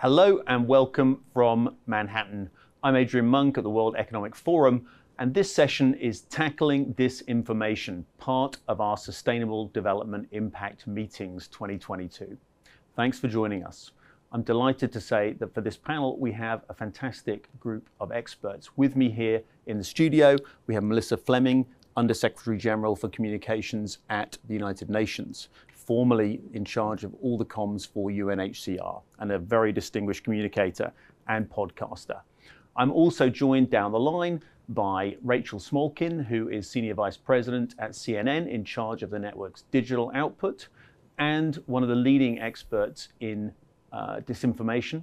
Hello and welcome from Manhattan. I'm Adrian Monck at the World Economic Forum, and this session is Tackling Disinformation, part of our Sustainable Development Impact Meetings 2022. Thanks for joining us. I'm delighted to say that for this panel, we have a fantastic group of experts. With me here in the studio, we have Melissa Fleming, Under Secretary General for Communications at the United Nations formerly in charge of all the comms for UNHCR and a very distinguished communicator and podcaster. I'm also joined down the line by Rachel Smolkin, who is Senior Vice President at CNN in charge of the network's digital output and one of the leading experts in uh, disinformation,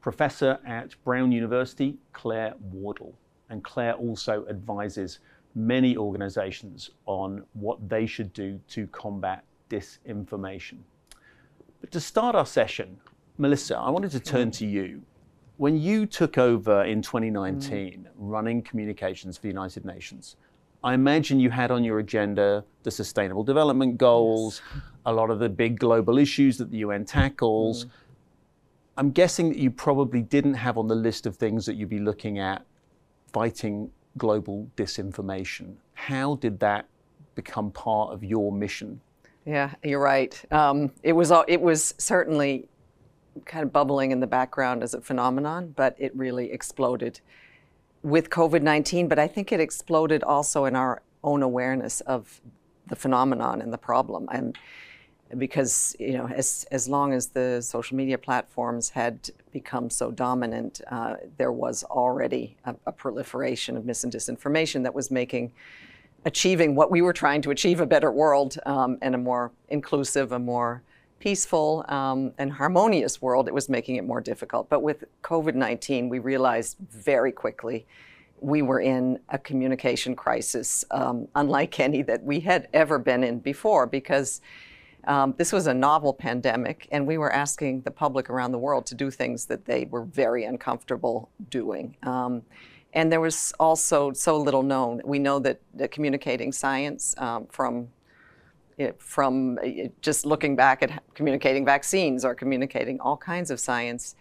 Professor at Brown University, Claire Wardle. And Claire also advises many organizations on what they should do to combat disinformation. But to start our session, Melissa, I wanted to turn to you. When you took over in 2019 mm. running communications for the United Nations, I imagine you had on your agenda the Sustainable Development Goals, yes. a lot of the big global issues that the UN tackles. Mm. I'm guessing that you probably didn't have on the list of things that you'd be looking at fighting global disinformation. How did that become part of your mission yeah, you're right. Um, it was it was certainly kind of bubbling in the background as a phenomenon, but it really exploded with COVID-19. But I think it exploded also in our own awareness of the phenomenon and the problem. And because you know, as as long as the social media platforms had become so dominant, uh, there was already a, a proliferation of mis and disinformation that was making achieving what we were trying to achieve a better world um, and a more inclusive, a more peaceful um, and harmonious world, it was making it more difficult. But with COVID 19, we realized very quickly we were in a communication crisis um, unlike any that we had ever been in before because. Um, this was a novel pandemic, and we were asking the public around the world to do things that they were very uncomfortable doing. And there was also so little known. We know that, communicating science um, from from uh, just looking back at communicating vaccines or communicating all kinds of science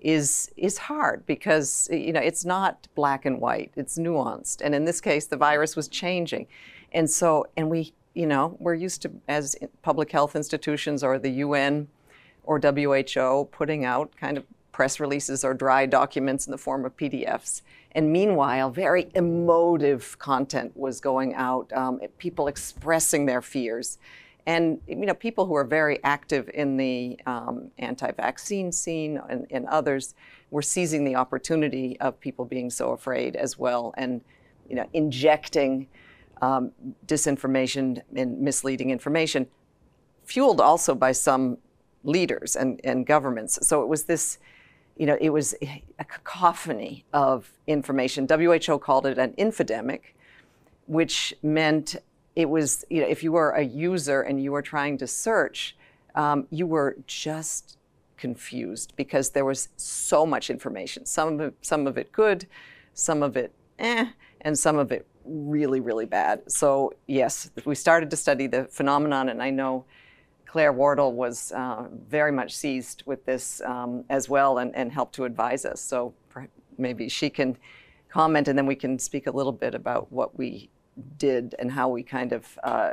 is is hard because you know it's not black and white. It's nuanced. And in this case the virus was changing. And so and we you know we're used to as public health institutions or the UN or WHO putting out kind of press releases or dry documents in the form of PDFs and meanwhile, very emotive content was going out, um, people expressing their fears. And you know, people who are very active in the um, anti-vaccine scene and, and, others were seizing the opportunity of people being so afraid as well, and you know, injecting um, disinformation and misleading information, fueled also by some leaders and, and governments. So it was this you know, it was a cacophony of information. WHO called it an infodemic, which meant it was, you know, if you were a user and you were trying to search, um, you were just confused because there was so much information. Some of it, some of it good, some of it eh, and some of it really, really bad. So yes, we started to study the phenomenon, and I know Claire Wardle was uh, very much seized with this um, as well and, and helped to advise us. So maybe she can comment and then we can speak a little bit about what we did and how we kind of, uh,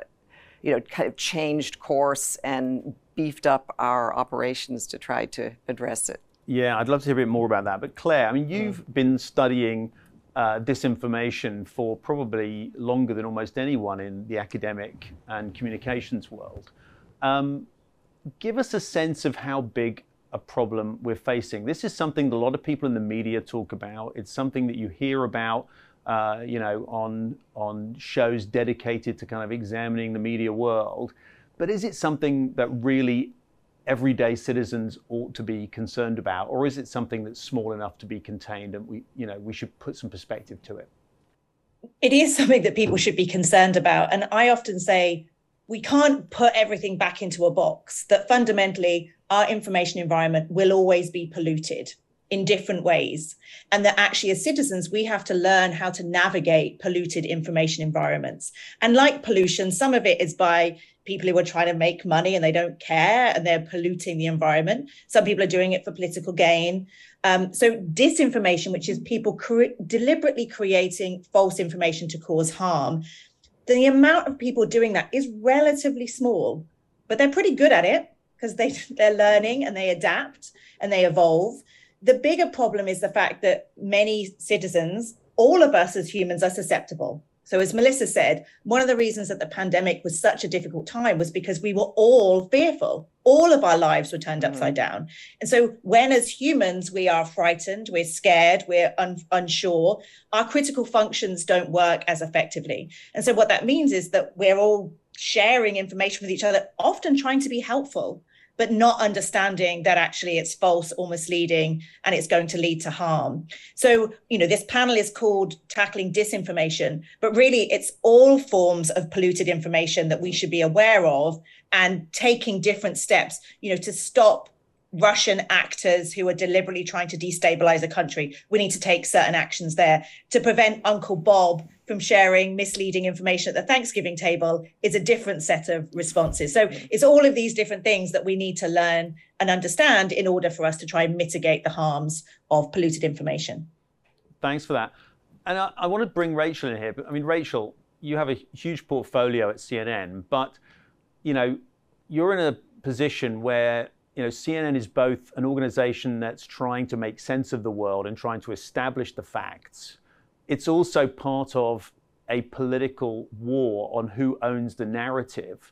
you know, kind of changed course and beefed up our operations to try to address it. Yeah, I'd love to hear a bit more about that. But Claire, I mean, you've mm. been studying uh, disinformation for probably longer than almost anyone in the academic and communications world. Um, give us a sense of how big a problem we're facing. This is something that a lot of people in the media talk about. It's something that you hear about, uh, you know, on on shows dedicated to kind of examining the media world. But is it something that really everyday citizens ought to be concerned about, or is it something that's small enough to be contained and we, you know, we should put some perspective to it? It is something that people should be concerned about, and I often say we can't put everything back into a box, that fundamentally our information environment will always be polluted. in different ways. And that actually, as citizens, we have to learn how to navigate polluted information environments. And like pollution, some of it is by people who are trying to make money and they don't care and they're polluting the environment. Some people are doing it for political gain. Um, so, disinformation, which is people cre- deliberately creating false information to cause harm, the amount of people doing that is relatively small, but they're pretty good at it because they, they're learning and they adapt and they evolve. The bigger problem is the fact that many citizens, all of us as humans, are susceptible. So, as Melissa said, one of the reasons that the pandemic was such a difficult time was because we were all fearful. All of our lives were turned mm. upside down. And so, when as humans we are frightened, we're scared, we're un- unsure, our critical functions don't work as effectively. And so, what that means is that we're all sharing information with each other, often trying to be helpful but not understanding that actually it's false or misleading and it's going to lead to harm. So, you know, this panel is called Tackling Disinformation, but really it's all forms of polluted information that we should be aware of and taking different steps, you know, to stop Russian actors who are deliberately trying to destabilize a country. We need to take certain actions there to prevent Uncle Bob from sharing misleading information at the Thanksgiving table is a different set of responses. So mm. it's all of these different things that we need to learn and understand in order for us to try and mitigate the harms of polluted information. Thanks for that. And I, I want to bring Rachel in here. But I mean, Rachel, you have a huge portfolio at CNN, but you know, you're in a position where you know, CNN is both an organization that's trying to make sense of the world and trying to establish the facts, it's also part of a political war on who owns the narrative.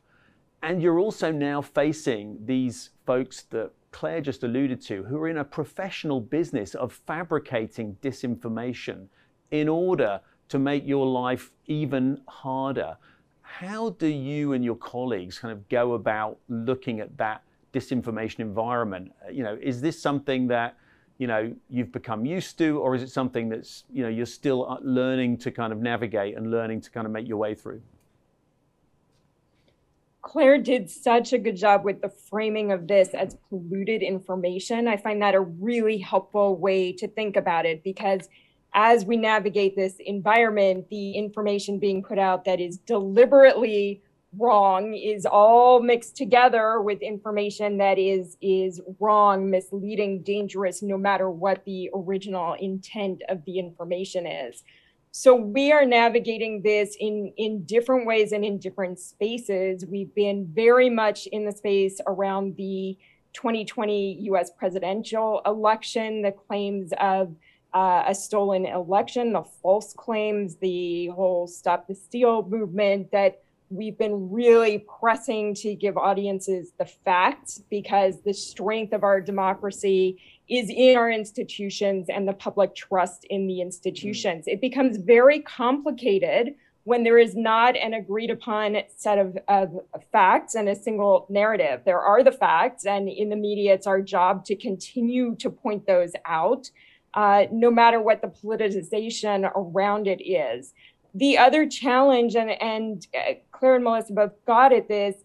And you're also now facing these folks that Claire just alluded to, who are in a professional business of fabricating disinformation in order to make your life even harder. How do you and your colleagues kind of go about looking at that disinformation environment? You know, is this something that you know you've become used to or is it something that's you know you're still uh, learning to kind of navigate and learning to kind of make your way through claire did such a good job with the framing of this as polluted information i find that a really helpful way to think about it because as we navigate this environment the information being put out that is deliberately wrong is all mixed together with information that is is wrong misleading dangerous no matter what the original intent of the information is. So we are navigating this in in different ways and in different spaces. We've been very much in the space around the 2020 US presidential election the claims of uh, a stolen election the false claims the whole stop the steal movement that we've been really pressing to give audiences the facts because the strength of our democracy is in our institutions and the public trust in the institutions. Mm. It becomes very complicated when there is not an agreed upon set of, of facts and a single narrative. There are the facts, and in the media, it's our job to continue to point those out. Uh, no matter what the politicization around it is the other challenge, and, and uh, Claire and Melissa both got at this,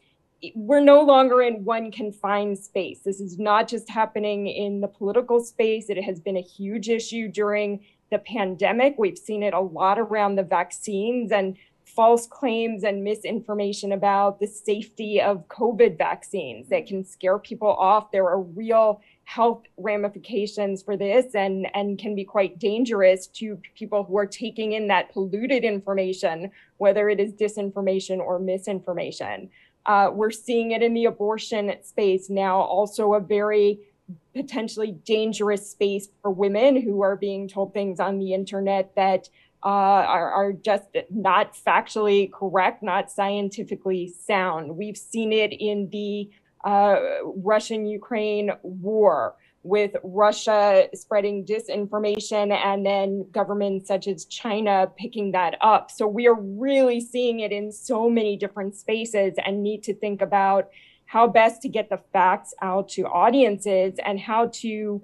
we're no longer in one confined space. This is not just happening in the political space. It has been a huge issue during the pandemic. We've seen it a lot around the vaccines and false claims and misinformation about the safety of COVID vaccines that can scare people off. There are real health ramifications for this and, and can be quite dangerous to people who are taking in that polluted information, whether it is disinformation or misinformation. Uh, we're seeing it in the abortion space now, also a very potentially dangerous space for women who are being told things on the internet that uh, are, are just not factually correct, not scientifically sound. We've seen it in the uh, Russian Ukraine war with Russia spreading disinformation and then governments such as China picking that up. So we are really seeing it in so many different spaces and need to think about how best to get the facts out to audiences and how to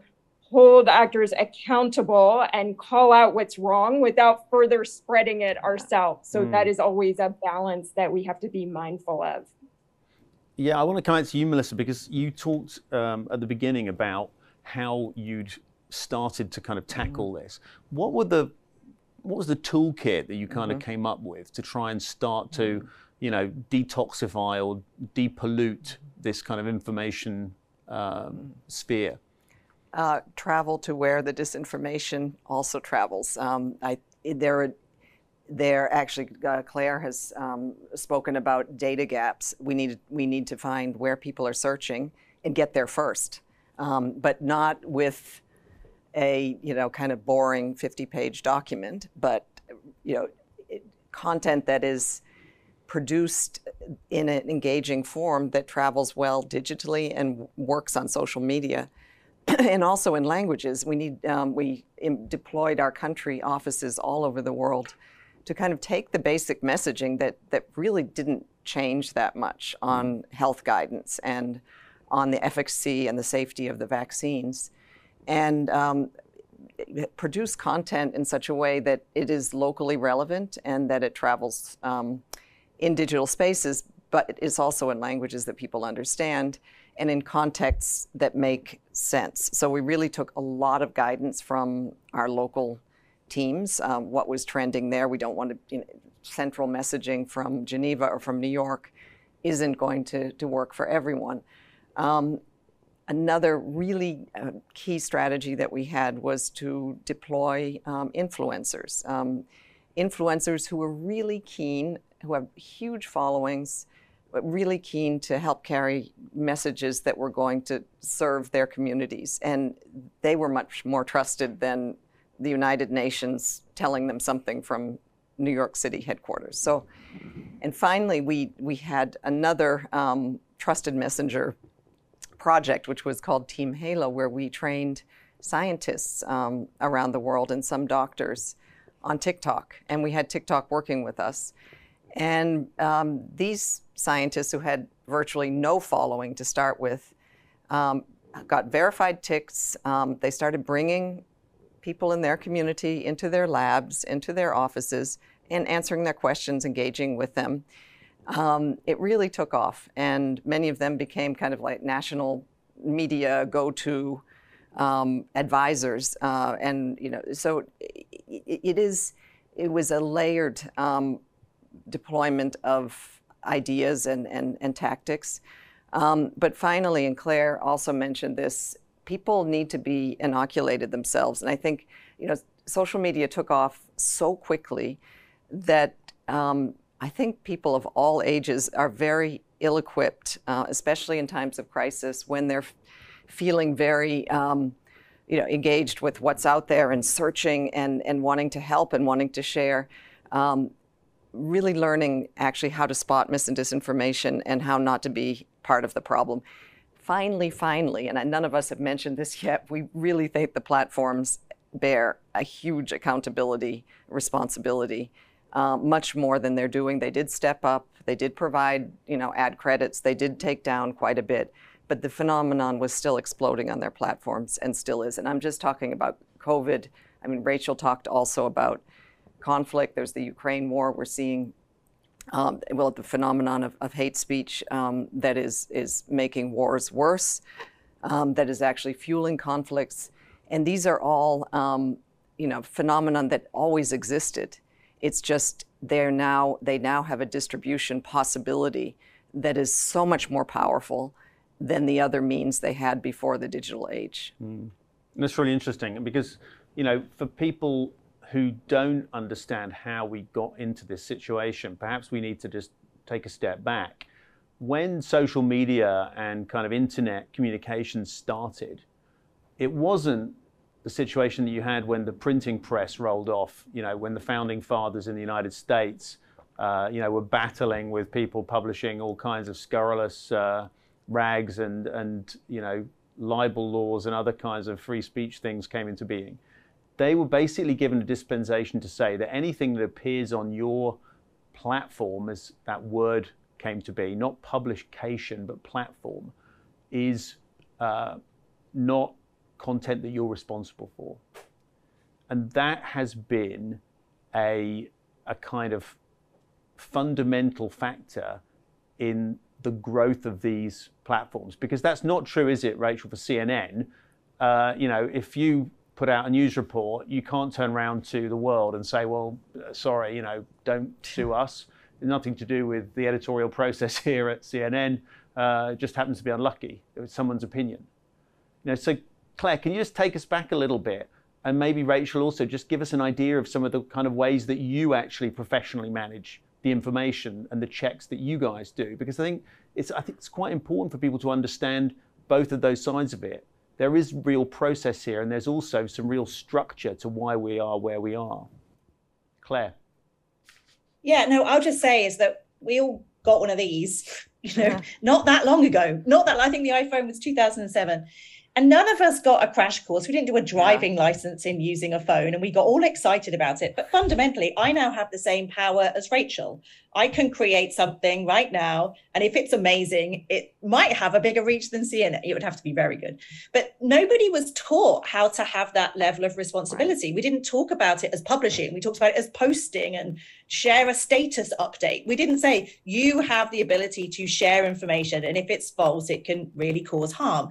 hold actors accountable and call out what's wrong without further spreading it ourselves. So mm. that is always a balance that we have to be mindful of. Yeah, I want to come back to you, Melissa, because you talked um, at the beginning about how you'd started to kind of tackle mm-hmm. this, what were the what was the toolkit that you kind mm-hmm. of came up with to try and start to, mm-hmm. you know, detoxify or depollute this kind of information um, sphere? Uh, travel to where the disinformation also travels. Um, I, there, there actually, uh, Claire has um, spoken about data gaps. We need, we need to find where people are searching and get there first, um, but not with a you know kind of boring 50-page document, but you know it, content that is produced in an engaging form that travels well digitally and works on social media and also in languages. We need um, we deployed our country offices all over the world to kind of take the basic messaging that that really didn't change that much on health guidance and on the efficacy and the safety of the vaccines and um, produce content in such a way that it is locally relevant and that it travels um, in digital spaces, but it is also in languages that people understand and in contexts that make sense. So we really took a lot of guidance from our local teams, um, what was trending there. We don't want to, you know, central messaging from Geneva or from New York isn't going to, to work for everyone. Um, Another really uh, key strategy that we had was to deploy um, influencers. Um, influencers who were really keen, who have huge followings, really keen to help carry messages that were going to serve their communities. And they were much more trusted than the United Nations telling them something from New York City headquarters. So, and finally, we, we had another um, trusted messenger project, which was called Team Halo, where we trained scientists um, around the world and some doctors on TikTok. And we had TikTok working with us. And um, these scientists who had virtually no following to start with um, got verified ticks. Um, they started bringing people in their community into their labs, into their offices, and answering their questions, engaging with them um, it really took off, and many of them became kind of like national media go-to um, advisors, uh, and you know, so it, it is. It was a layered um, deployment of ideas and and, and tactics. Um, but finally, and Claire also mentioned this, people need to be inoculated themselves, and I think you know, social media took off so quickly that um, I think people of all ages are very ill equipped, uh, especially in times of crisis when they're feeling very. Um, you know, engaged with what's out there and searching and, and wanting to help and wanting to share. Um, really learning actually how to spot mis and disinformation and how not to be part of the problem. Finally, finally, and none of us have mentioned this yet, we really think the platforms bear a huge accountability responsibility uh, much more than they're doing. They did step up. They did provide, you know, ad credits. They did take down quite a bit, but the phenomenon was still exploding on their platforms and still is. And I'm just talking about COVID. I mean, Rachel talked also about conflict. There's the Ukraine war. We're seeing, um, well, the phenomenon of, of hate speech um, that is is making wars worse. Um, that is actually fueling conflicts, and these are all, um, you know, phenomenon that always existed. It's just they're now they now have a distribution possibility that is so much more powerful than the other means they had before the digital age. Mm. That's really interesting because you know for people who don't understand how we got into this situation, perhaps we need to just take a step back. When social media and kind of internet communication started, it wasn't the situation that you had when the printing press rolled off, you know, when the founding fathers in the United States, uh, you know, were battling with people publishing all kinds of scurrilous uh, rags and, and, you know, libel laws and other kinds of free speech things came into being. They were basically given a dispensation to say that anything that appears on your platform, as that word came to be, not publication, but platform, is uh, not content that you're responsible for. And that has been a, a kind of fundamental factor in the growth of these platforms because that's not true, is it, Rachel, for CNN? Uh, you know, if you put out a news report, you can't turn around to the world and say, well, sorry, you know, don't sue us. It's nothing to do with the editorial process here at CNN. Uh, it just happens to be unlucky. It was someone's opinion. You know, so Claire, can you just take us back a little bit? And maybe Rachel also just give us an idea of some of the kind of ways that you actually professionally manage the information and the checks that you guys do. Because I think it's I think it's quite important for people to understand both of those sides of it there is real process here and there's also some real structure to why we are where we are. Claire. Yeah, no, I'll just say is that we all got one of these, you know, yeah. not that long ago. Not that I think the iPhone was 2007. And none of us got a crash course. We didn't do a driving yeah. license in using a phone and we got all excited about it. But fundamentally, I now have the same power as Rachel. I can create something right now. And if it's amazing, it might have a bigger reach than CNN. It would have to be very good. But nobody was taught how to have that level of responsibility. Right. We didn't talk about it as publishing. We talked about it as posting and share a status update. We didn't say you have the ability to share information. And if it's false, it can really cause harm.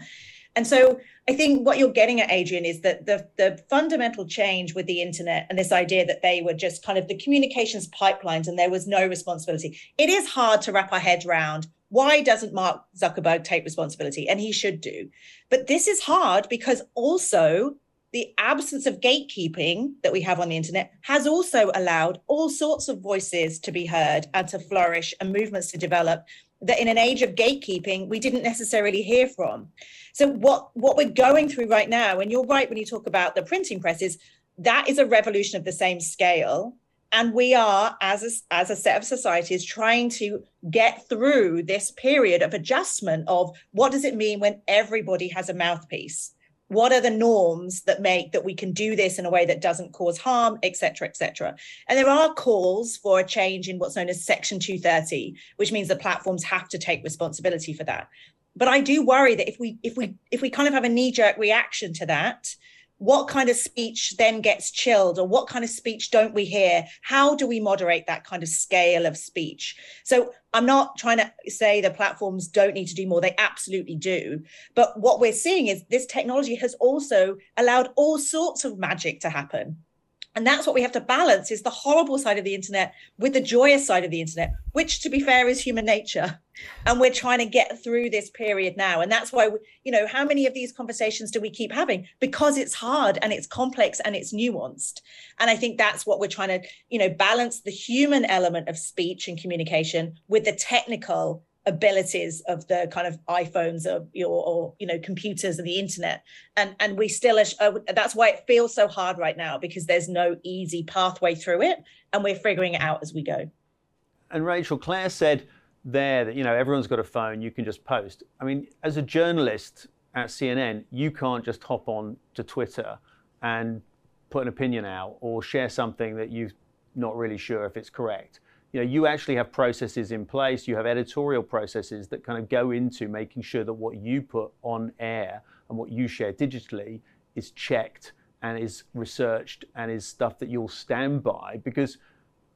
And so I think what you're getting at, Adrian, is that the, the fundamental change with the internet and this idea that they were just kind of the communications pipelines and there was no responsibility. It is hard to wrap our heads around why doesn't Mark Zuckerberg take responsibility? And he should do. But this is hard because also the absence of gatekeeping that we have on the internet has also allowed all sorts of voices to be heard and to flourish and movements to develop that in an age of gatekeeping we didn't necessarily hear from. So what what we're going through right now and you're right when you talk about the printing presses that is a revolution of the same scale. And we are as a, as a set of societies trying to get through this period of adjustment of what does it mean when everybody has a mouthpiece what are the norms that make that we can do this in a way that doesn't cause harm et cetera et cetera. And there are calls for a change in what's known as section 230 which means the platforms have to take responsibility for that. But i do worry that if we if we if we kind of have a knee-jerk reaction to that what kind of speech then gets chilled or what kind of speech don't we hear? How do we moderate that kind of scale of speech? So i'm not trying to say the platforms don't need to do more they absolutely do. But what we're seeing is this technology has also allowed all sorts of magic to happen and that's what we have to balance is the horrible side of the internet with the joyous side of the internet which to be fair is human nature. And we're trying to get through this period now. And that's why you know how many of these conversations do we keep having? Because it's hard and it's complex and it's nuanced. And i think that's what we're trying to you know balance the human element of speech and communication with the technical abilities of the kind of iPhones or your or you know computers and the internet. And and we still uh, that's why it feels so hard right now because there's no easy pathway through it and we're figuring it out as we go. And Rachel Claire said there that you know everyone's got a phone you can just post. I mean as a journalist at CNN you can't just hop on to Twitter and put an opinion out or share something that you're not really sure if it's correct you know, you actually have processes in place, you have editorial processes that kind of go into making sure that what you put on air and what you share digitally is checked and is researched and is stuff that you'll stand by because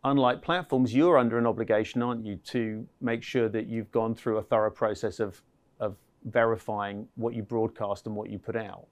unlike platforms, you're under an obligation, aren't you, to make sure that you've gone through a thorough process of, of verifying what you broadcast and what you put out.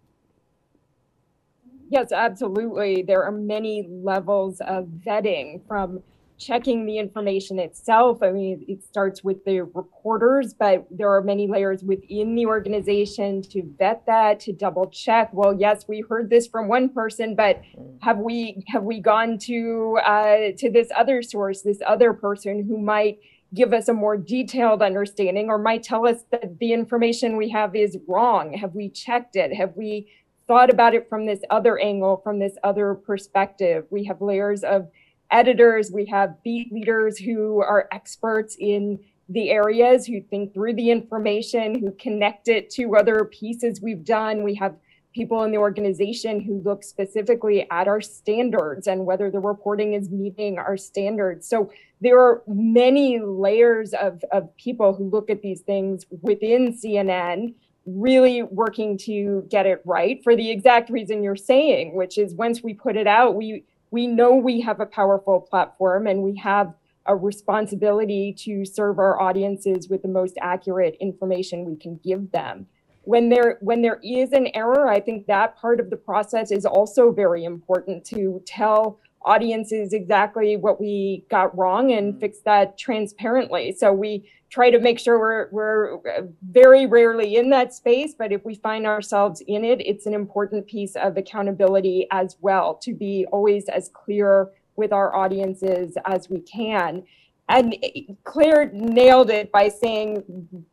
Yes, absolutely. There are many levels of vetting from checking the information itself. I mean, it starts with the reporters, but there are many layers within the organization to vet that, to double check. Well, yes, we heard this from one person, but have we have we gone to uh, to this other source, this other person who might give us a more detailed understanding or might tell us that the information we have is wrong? Have we checked it? Have we thought about it from this other angle, from this other perspective? We have layers of editors, we have beat leaders who are experts in the areas who think through the information, who connect it to other pieces we've done. We have people in the organization who look specifically at our standards and whether the reporting is meeting our standards. So there are many layers of, of people who look at these things within CNN, really working to get it right for the exact reason you're saying, which is once we put it out, we we know we have a powerful platform and we have a responsibility to serve our audiences with the most accurate information we can give them. when there when there is an error, I think that part of the process is also very important to tell audiences exactly what we got wrong and mm-hmm. fix that transparently. So we try to make sure we're, we're very rarely in that space, but if we find ourselves in it, it's an important piece of accountability as well to be always as clear with our audiences as we can. And Claire nailed it by saying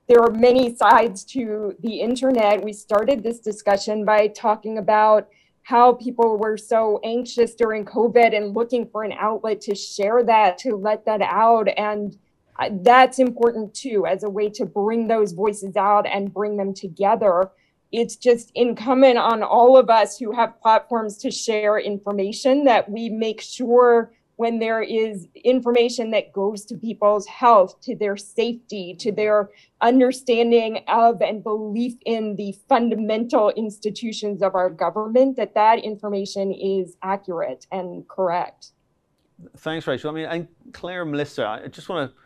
there are many sides to the internet. We started this discussion by talking about how people were so anxious during COVID and looking for an outlet to share that, to let that out. And uh, that's important too, as a way to bring those voices out and bring them together. It's just incumbent on all of us who have platforms to share information that we make sure when there is information that goes to people's health, to their safety, to their understanding of and belief in the fundamental institutions of our government, that that information is accurate and correct. Thanks, Rachel. I mean, and Claire and Melissa, I just want to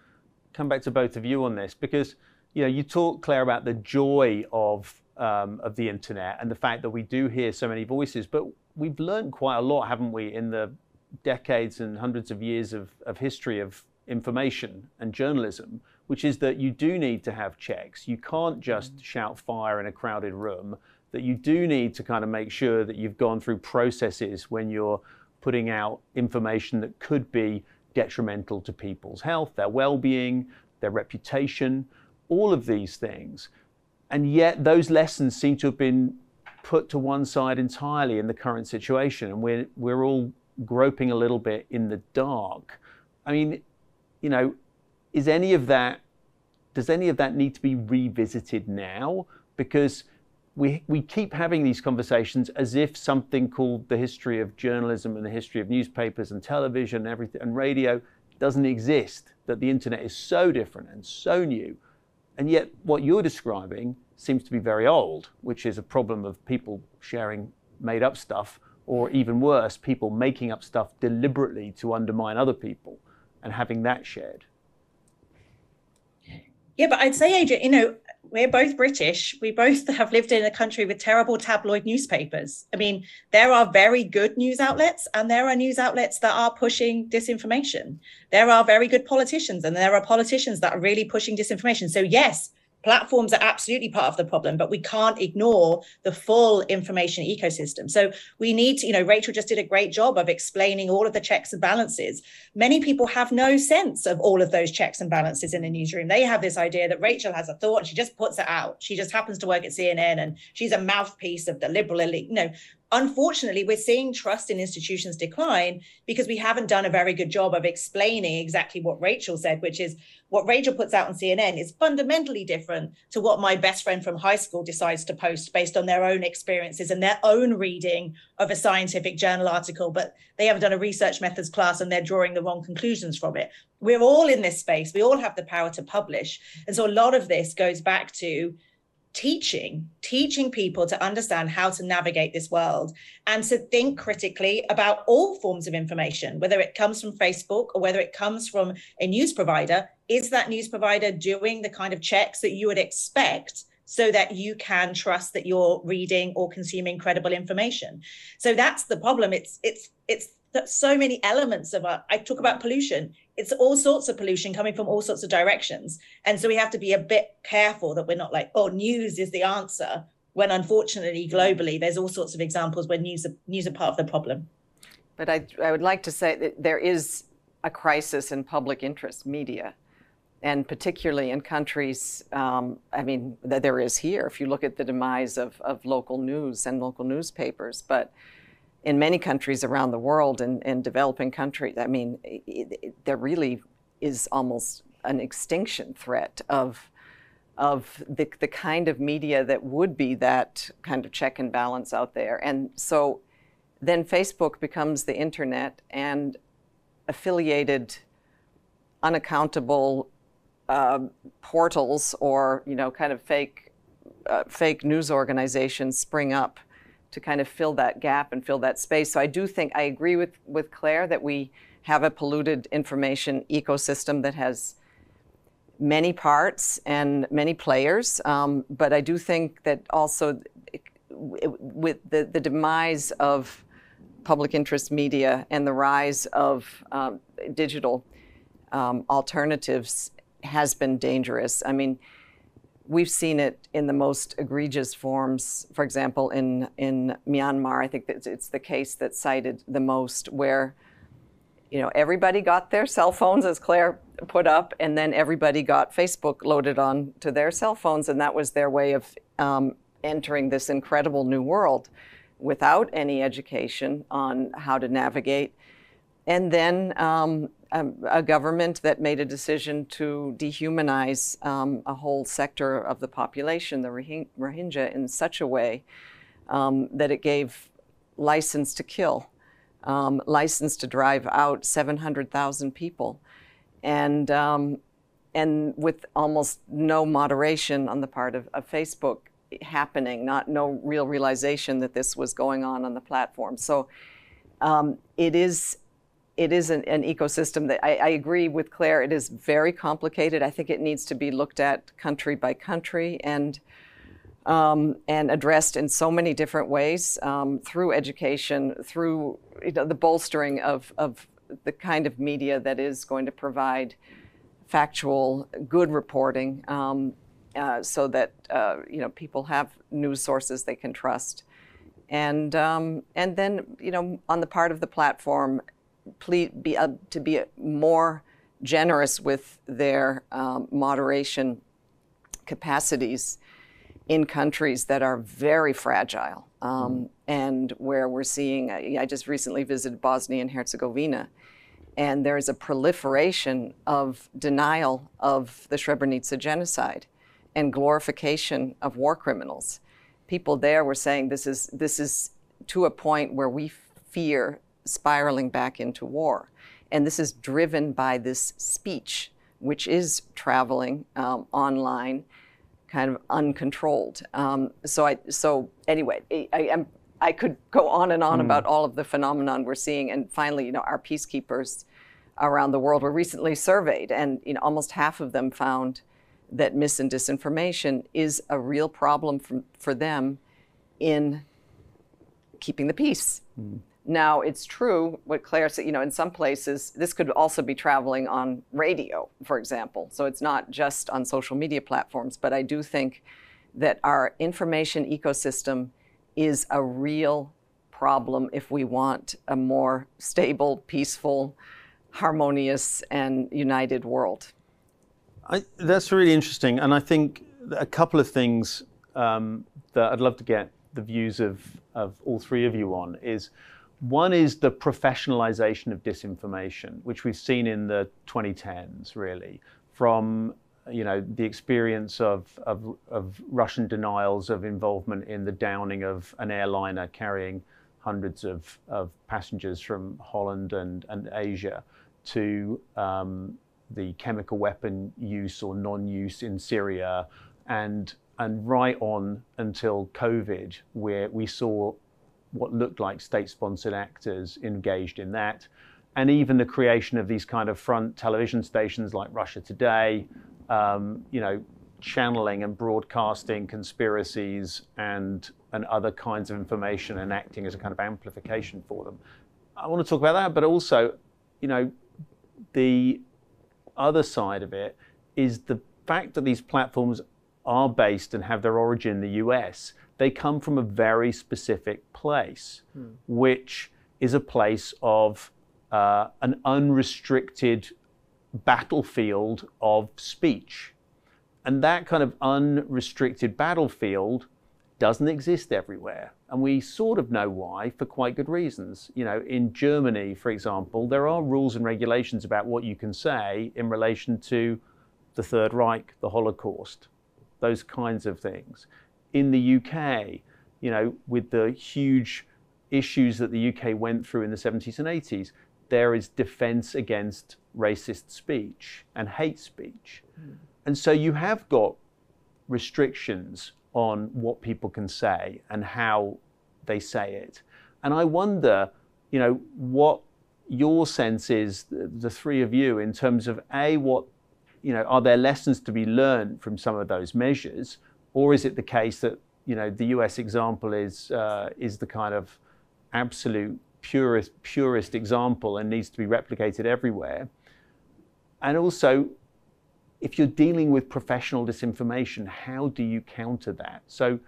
come back to both of you on this because you know you talk, Claire, about the joy of um, of the internet and the fact that we do hear so many voices, but we've learned quite a lot, haven't we, in the decades and hundreds of years of, of history of information and journalism, which is that you do need to have checks. You can't just mm. shout fire in a crowded room, that you do need to kind of make sure that you've gone through processes when you're putting out information that could be detrimental to people's health, their well being, their reputation, all of these things. And yet, those lessons seem to have been put to one side entirely in the current situation. And we're, we're all groping a little bit in the dark. I mean, you know, is any of that, does any of that need to be revisited now? Because we, we keep having these conversations as if something called the history of journalism and the history of newspapers and television and everything and radio doesn't exist, that the internet is so different and so new. And yet, what you're describing seems to be very old, which is a problem of people sharing made up stuff or even worse, people making up stuff deliberately to undermine other people and having that shared. Yeah, but I'd say, Adrian, you know, we're both British. We both have lived in a country with terrible tabloid newspapers. I mean, there are very good news outlets, and there are news outlets that are pushing disinformation. There are very good politicians, and there are politicians that are really pushing disinformation. So, yes, platforms are absolutely part of the problem but we can't ignore the full information ecosystem. So we need to you know rachel just did a great job of explaining all of the checks and balances. Many people have no sense of all of those checks and balances in the newsroom. They have this idea that rachel has a thought and she just puts it out. She just happens to work at cnn and she's a mouthpiece of the liberal elite. You know unfortunately, we're seeing trust in institutions decline because we haven't done a very good job of explaining exactly what Rachel said, which is what Rachel puts out on CNN is fundamentally different to what my best friend from high school decides to post based on their own experiences and their own reading of a scientific journal article, but they haven't done a research methods class and they're drawing the wrong conclusions from it. We're all in this space. We all have the power to publish. And so a lot of this goes back to teaching teaching people to understand how to navigate this world and to think critically about all forms of information whether it comes from facebook or whether it comes from a news provider. Is that news provider doing the kind of checks that you would expect so that you can trust that you're reading or consuming credible information? So that's the problem. It's it's it's so many elements of it. I talk about pollution it's all sorts of pollution coming from all sorts of directions. And so we have to be a bit careful that we're not like, oh, news is the answer, when unfortunately, globally, there's all sorts of examples where news are, news are part of the problem. But I, I would like to say that there is a crisis in public interest media, and particularly in countries, um, I mean, that there is here, if you look at the demise of, of local news and local newspapers. But in many countries around the world and in, in, developing countries, I mean, it, it, there really is almost an extinction threat of of the, the kind of media that would be that kind of check and balance out there. And so then Facebook becomes the internet and affiliated, unaccountable uh, portals or, you know, kind of fake, uh, fake news organizations spring up to kind of fill that gap and fill that space. So I do think I agree with, with Claire that we have a polluted information ecosystem that has many parts and many players, um, but I do think that also with the, the demise of public interest media and the rise of um, digital um, alternatives has been dangerous. I mean, we've seen it in the most egregious forms. For example, in in Myanmar, I think it's the case that's cited the most, where you know everybody got their cell phones, as Claire put up, and then everybody got Facebook loaded on to their cell phones, and that was their way of um, entering this incredible new world without any education on how to navigate. And then um, a, a, government that made a decision to dehumanize um, a whole sector of the population, the Rohingya, in such a way um, that it gave license to kill, um, license to drive out 700,000 people. And, um, and with almost no moderation on the part of, of Facebook, happening, not no real realization that this was going on on the platform. So um, it is it is an, an ecosystem that I, I, agree with Claire. It is very complicated. I think it needs to be looked at country by country and um, and addressed in so many different ways um, through education, through you know, the bolstering of, of the kind of media that is going to provide factual, good reporting, um, uh, so that uh, you know people have news sources they can trust, and um, and then you know on the part of the platform, please be uh, to be more generous with their um, moderation capacities in countries that are very fragile um, mm. and where we're seeing. I just recently visited Bosnia and Herzegovina. And there is a proliferation of denial of the Srebrenica genocide and glorification of war criminals. People there were saying this is, this is to a point where we fear spiraling back into war. And this is driven by this speech, which is traveling um, online, kind of uncontrolled. Um, so, I, so anyway, I, I, am, I could go on and on mm. about all of the phenomenon we're seeing. And finally, you know, our peacekeepers around the world were recently surveyed, and you know, almost half of them found that mis and disinformation is a real problem for, for them in keeping the peace. Mm. Now, it's true what Claire said, you know, in some places, this could also be traveling on radio, for example. So it's not just on social media platforms, but I do think that our information ecosystem is a real problem if we want a more stable, peaceful, harmonious, and united world. I, that's really interesting, and I think a couple of things um, that I'd love to get the views of, of all three of you on is one is the professionalization of disinformation, which we've seen in the 2010s, really, from you know the experience of, of, of Russian denials of involvement in the downing of an airliner carrying hundreds of, of passengers from Holland and, and Asia to um, the chemical weapon use or non-use in Syria, and and right on until COVID, where we saw what looked like state-sponsored actors engaged in that, and even the creation of these kind of front television stations like Russia Today, um, you know, channeling and broadcasting conspiracies and and other kinds of information and acting as a kind of amplification for them. I want to talk about that, but also, you know, the other side of it is the fact that these platforms are based and have their origin in the US. They come from a very specific place, hmm. which is a place of uh, an unrestricted battlefield of speech. And that kind of unrestricted battlefield doesn't exist everywhere. And we sort of know why for quite good reasons. You know, in Germany, for example, there are rules and regulations about what you can say in relation to the Third Reich, the Holocaust, those kinds of things. In the UK, you know, with the huge issues that the UK went through in the 70s and 80s, there is defense against racist speech and hate speech. Mm. And so you have got restrictions on what people can say and how they say it. And I wonder, you know, what your sense is, the, the three of you, in terms of A, what you know, are there lessons to be learned from some of those measures, or is it the case that you know the U.S. example is uh, is the kind of absolute purest purest example and needs to be replicated everywhere? And also, if you're dealing with professional disinformation, how do you counter that? So,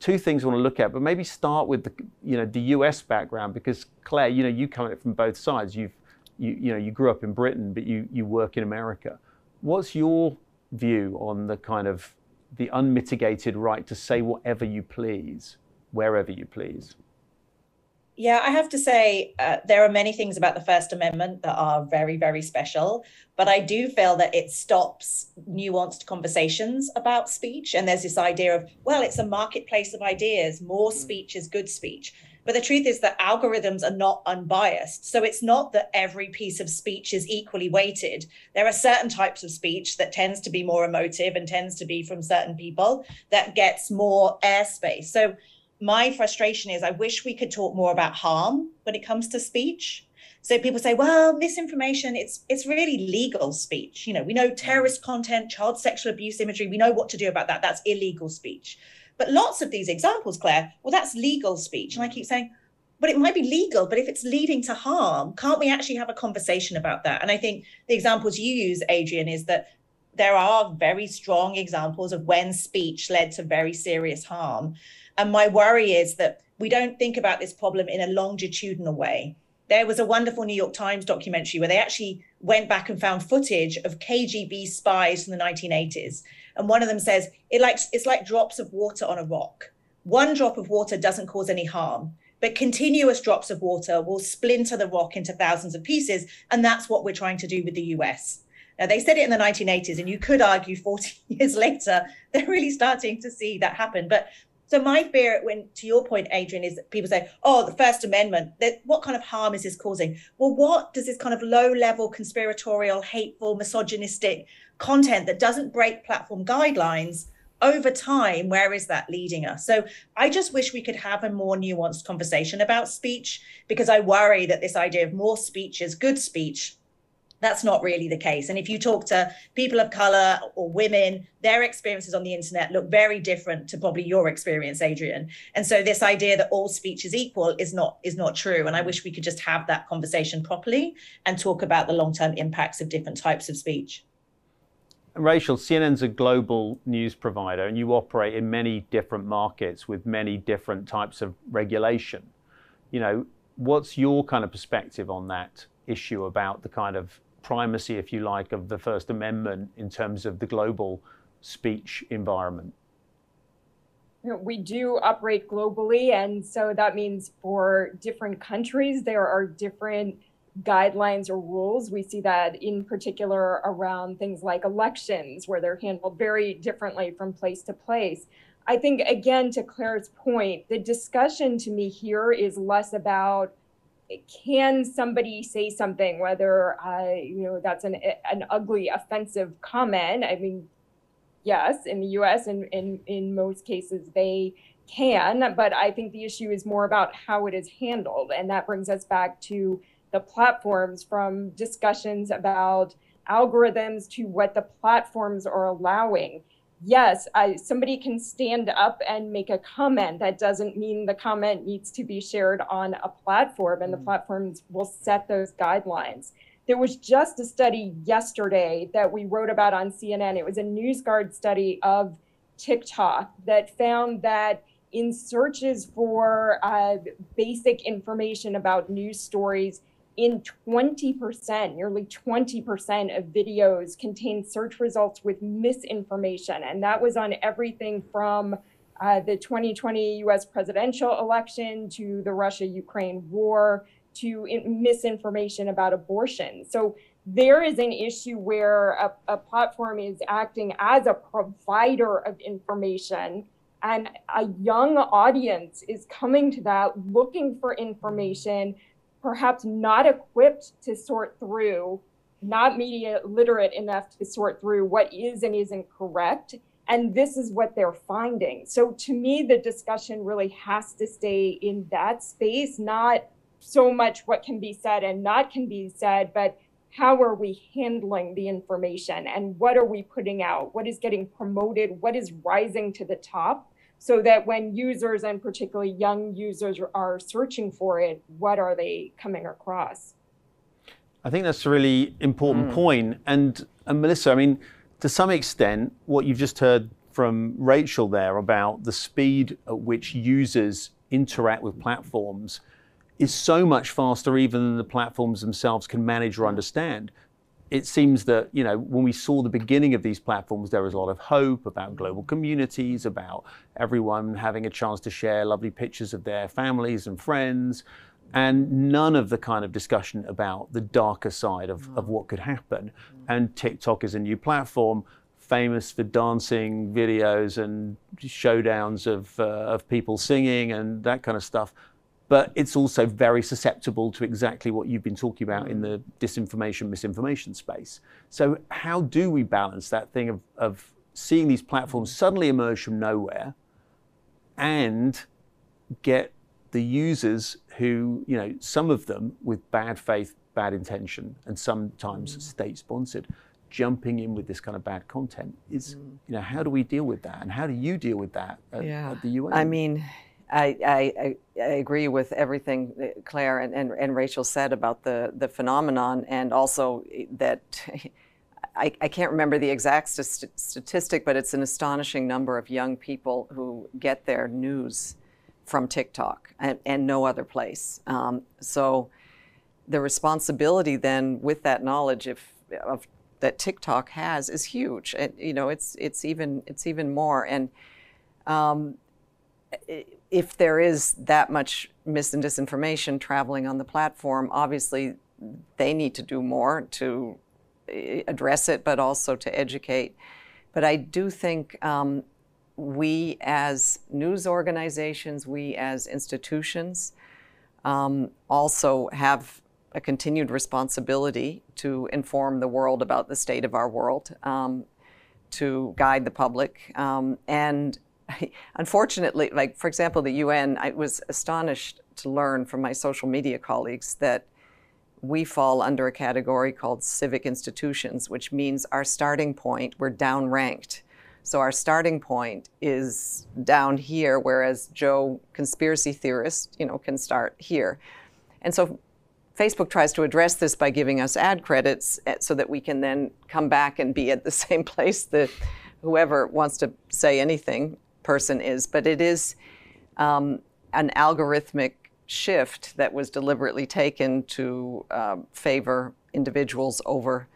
two things I want to look at, but maybe start with the you know the U.S. background because Claire, you know, you come at it from both sides. You've you, you know you grew up in Britain, but you you work in America. What's your view on the kind of the unmitigated right to say whatever you please, wherever you please? Yeah, I have to say, uh, there are many things about the First Amendment that are very, very special. But I do feel that it stops nuanced conversations about speech. And there's this idea of, well, it's a marketplace of ideas, more mm. speech is good speech. But the truth is that algorithms are not unbiased. So it's not that every piece of speech is equally weighted. There are certain types of speech that tends to be more emotive and tends to be from certain people that gets more airspace. So my frustration is I wish we could talk more about harm when it comes to speech. So people say, well, misinformation, it's it's really legal speech. You know, we know terrorist content, child sexual abuse imagery, we know what to do about that. That's illegal speech. But lots of these examples, Claire, well, that's legal speech. And I keep saying, but it might be legal, but if it's leading to harm, can't we actually have a conversation about that? And I think the examples you use, Adrian, is that there are very strong examples of when speech led to very serious harm. And my worry is that we don't think about this problem in a longitudinal way. There was a wonderful New York Times documentary where they actually went back and found footage of KGB spies from the 1980s and one of them says it it's like drops of water on a rock. One drop of water doesn't cause any harm, but continuous drops of water will splinter the rock into thousands of pieces, and that's what we're trying to do with the US. Now, they said it in the 1980s, and you could argue 40 years later, they're really starting to see that happen. But so my fear, when to your point, Adrian, is that people say, "Oh, the First Amendment. That what kind of harm is this causing?" Well, what does this kind of low-level, conspiratorial, hateful, misogynistic content that doesn't break platform guidelines over time where is that leading us so i just wish we could have a more nuanced conversation about speech because i worry that this idea of more speech is good speech that's not really the case. And if you talk to people of color or women their experiences on the internet look very different to probably your experience adrian. And so this idea that all speech is equal is not is not true. And i wish we could just have that conversation properly and talk about the long-term impacts of different types of speech. Rachel, CNN's a global news provider and you operate in many different markets with many different types of regulation. You know, what's your kind of perspective on that issue about the kind of primacy, if you like, of the First Amendment in terms of the global speech environment? we do operate globally, and so that means for different countries, there are different guidelines or rules. We see that in particular around things like elections, where they're handled very differently from place to place. I think, again, to Claire's point, the discussion to me here is less about can somebody say something, whether uh, you know that's an an ugly, offensive comment. I mean, yes, in the U.S. and in in most cases they can, but I think the issue is more about how it is handled, and that brings us back to the platforms from discussions about algorithms to what the platforms are allowing. Yes, I, somebody can stand up and make a comment. That doesn't mean the comment needs to be shared on a platform, and the mm. platforms will set those guidelines. There was just a study yesterday that we wrote about on CNN. It was a NewsGuard study of TikTok that found that in searches for uh, basic information about news stories, in 20%, nearly 20% of videos contain search results with misinformation. And that was on everything from uh, the 2020 US presidential election to the Russia Ukraine war to in- misinformation about abortion. So there is an issue where a, a platform is acting as a provider of information and a young audience is coming to that looking for information perhaps not equipped to sort through, not media literate enough to sort through what is and isn't correct. And this is what they're finding. So to me, the discussion really has to stay in that space, not so much what can be said and not can be said, but how are we handling the information and what are we putting out? What is getting promoted? What is rising to the top? So that when users and particularly young users are searching for it, what are they coming across? I think that's a really important mm. point. And, and Melissa, I mean, to some extent, what you've just heard from Rachel there about the speed at which users interact with platforms is so much faster even than the platforms themselves can manage or understand. It seems that, you know, when we saw the beginning of these platforms, there was a lot of hope about mm-hmm. global communities, about everyone having a chance to share lovely pictures of their families and friends, and none of the kind of discussion about the darker side of, of mm. what could happen. Mm. And TikTok is a new platform famous for dancing videos and showdowns of, uh, of people singing and that kind of stuff but it's also very susceptible to exactly what you've been talking about in the disinformation, misinformation space. So, how do we balance that thing of, of seeing these platforms suddenly emerge from nowhere and get the users who, you know, some of them with bad faith, bad intention, and sometimes mm. state sponsored, jumping in with this kind of bad content is, mm. you know, how do we deal with that? And how do you deal with that at, yeah. at the UN? I mean, I, I, I, agree with everything Claire and, and, and, Rachel said about the, the phenomenon, and also that I, I can't remember the exact st- statistic, but it's an astonishing number of young people who get their news from TikTok and, and no other place. Um, so the responsibility then, with that knowledge if, of, that TikTok has, is huge. You know, it's it's even it's even more and. Um, it, if there is that much mis and disinformation traveling on the platform, obviously they need to do more to eh, address it, but also to educate. But I do think um, we as news organizations, we as institutions, um, also have a continued responsibility to inform the world about the state of our world, um, to guide the public, um, unfortunately, like for example, the UN, I was astonished to learn from my social media colleagues that we fall under a category called civic institutions, which means our starting point, we're downranked. So our starting point is down here, whereas Joe, conspiracy theorist, you know, can start here. And so Facebook tries to address this by giving us ad credits eh, so that we can then come back and be at the same place that whoever wants to say anything person is, but it is um, an algorithmic shift that was deliberately taken to uh, favor individuals over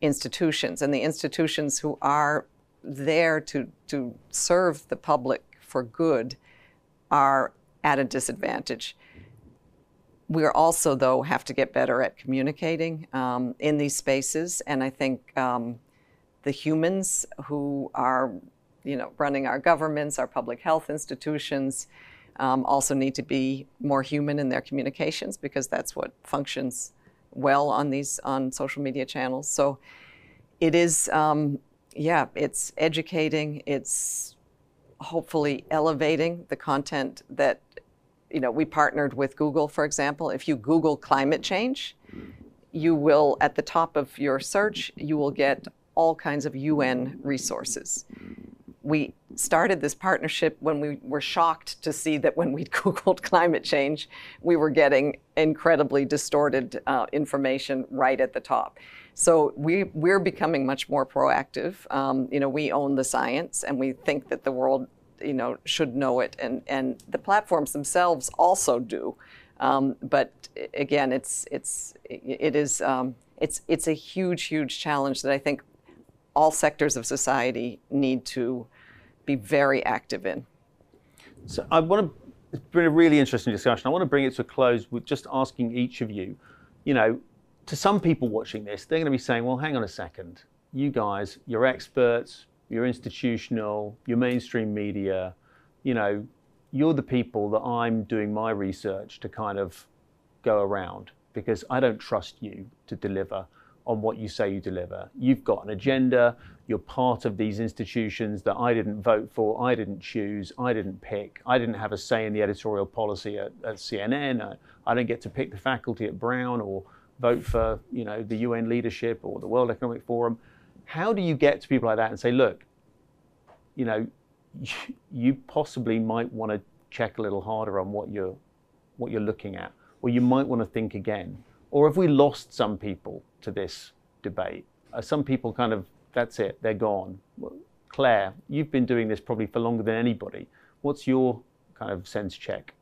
institutions. And the institutions who are there to, to serve the public for good are at a disadvantage. We also, though, have to get better at communicating um, in these spaces. And I think um, the humans who are you know, running our governments, our public health institutions, um, also need to be more human in their communications because that's what functions well on these on social media channels. So it is, um, yeah, it's educating. It's hopefully elevating the content that you know. We partnered with Google, for example. If you Google climate change, you will at the top of your search you will get all kinds of UN resources we started this partnership when we were shocked to see that when we Googled climate change, we were getting incredibly distorted uh, information right at the top. So we, we're becoming much more proactive. Um, you know, we own the science and we think that the world, you know, should know it. And, and the platforms themselves also do. Um, but again, it's, it's, it is, um, it's, it's a huge, huge challenge that I think all sectors of society need to be very active in. So I want to, it's been a really interesting discussion. I want to bring it to a close with just asking each of you, you know, to some people watching this, they're going to be saying, well, hang on a second. You guys, you're experts, you're institutional, you're mainstream media, you know, you're the people that I'm doing my research to kind of go around because I don't trust you to deliver on what you say you deliver. You've got an agenda, you're part of these institutions that I didn't vote for, I didn't choose, I didn't pick, I didn't have a say in the editorial policy at, at CNN, I, I didn't get to pick the faculty at Brown or vote for you know the UN leadership or the World Economic Forum. How do you get to people like that and say, look, you know, you possibly might want to check a little harder on what you're what you're looking at, or you might want to think again. Or have we lost some people to this debate? Are some people kind of that's it, they're gone. Claire, you've been doing this probably for longer than anybody. What's your kind of sense check?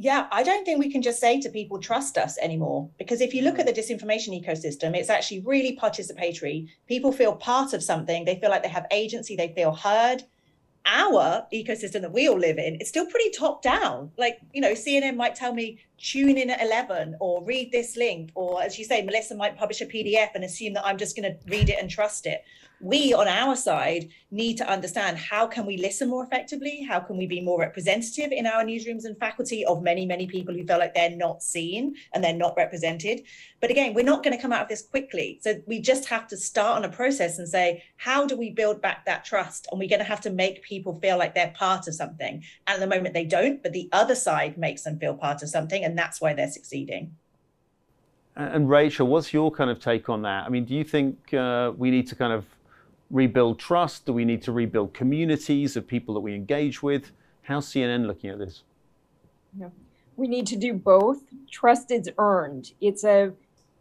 yeah, I don't think we can just say to people, trust us anymore. Because if you look at the disinformation ecosystem, it's actually really participatory. People feel part of something, they feel like they have agency, they feel heard. Our ecosystem that we all live in, it's still pretty top down. Like, you know, CNN might tell me, tune in at 11 or read this link. Or as you say, Melissa might publish a PDF and assume that I'm just going to read it and trust it. We on our side need to understand how can we listen more effectively? How can we be more representative in our newsrooms and faculty of many many people who feel like they're not seen and they're not represented? But again we're not going to come out of this quickly. So we just have to start on a process and say how do we build back that trust? And we're going to have to make people feel like they're part of something. At the moment they don't but the other side makes them feel part of something and that's why they're succeeding and Rachel, what's your kind of take on that? I mean, do you think uh, we need to kind of rebuild trust? Do we need to rebuild communities of people that we engage with? How's CNN looking at this? Yeah. We need to do both. Trust is earned. It's a,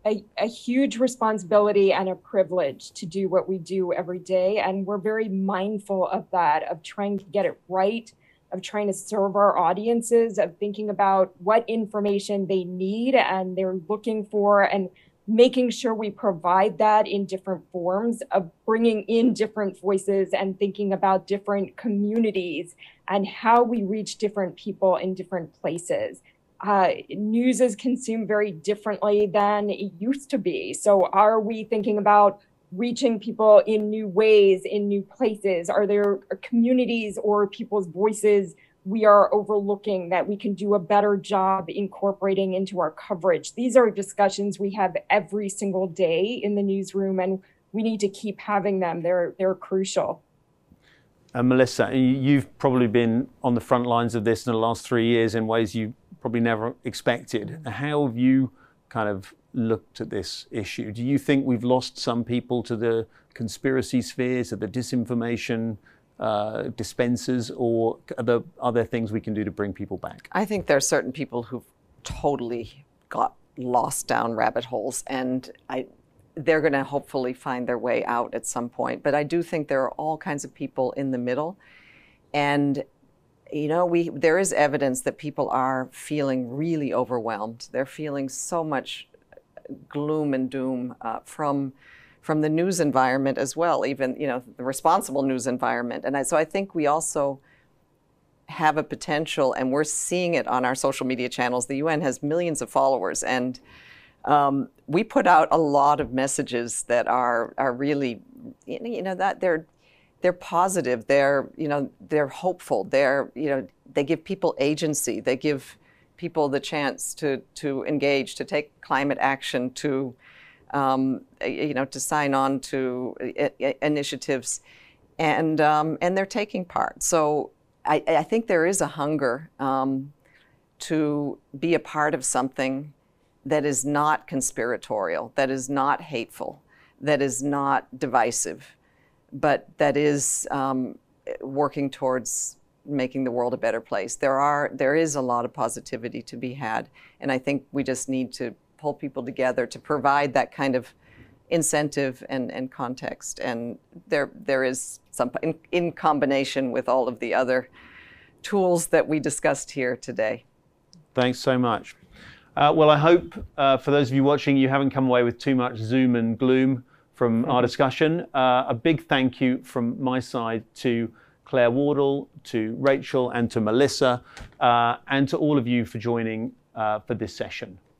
a, a huge responsibility and a privilege to do what we do every day. And we're very mindful of that, of trying to get it right, of trying to serve our audiences, of thinking about what information they need and they're looking for and making sure we provide that in different forms of bringing in different voices and thinking about different communities and how we reach different people in different places. Uh, news is consumed very differently than it used to be. So, are we thinking about reaching people in new ways, in new places? Are there communities or people's voices we are overlooking that we can do a better job incorporating into our coverage. These are discussions we have every single day in the newsroom, and we need to keep having them. They're they're crucial. Uh, Melissa, you've probably been on the front lines of this in the last three years in ways you probably never expected. How have you kind of looked at this issue? Do you think we've lost some people to the conspiracy spheres, to the disinformation? uh, dispensers, or are there, are there things we can do to bring people back? I think there are certain people who've totally got lost down rabbit holes, and I, they're going to hopefully find their way out at some point. But I do think there are all kinds of people in the middle, and you know, we there is evidence that people are feeling really overwhelmed. They're feeling so much gloom and doom uh, from from the news environment as well, even you know the responsible news environment. And I, so I think we also have a potential, and we're seeing it on our social media channels. The UN has millions of followers, and um, we put out a lot of messages that are are really, you know, that they're they're positive. They're you know they're hopeful. They're you know they give people agency. They give people the chance to to engage, to take climate action, to um, you know, to sign on to initiatives, and um, and they're taking part. So I, I, think there is a hunger um, to be a part of something that is not conspiratorial, that is not hateful, that is not divisive, but that is um, working towards making the world a better place. There are there is a lot of positivity to be had, and I think we just need to pull people together to provide that kind of incentive and, and context. And there, there is some, in, in combination with all of the other tools that we discussed here today. Thanks so much. Uh, well, I hope uh, for those of you watching, you haven't come away with too much zoom and gloom from our discussion. Uh, a big thank you from my side to Claire Wardle, to Rachel, and to Melissa, uh, and to all of you for joining uh, for this session.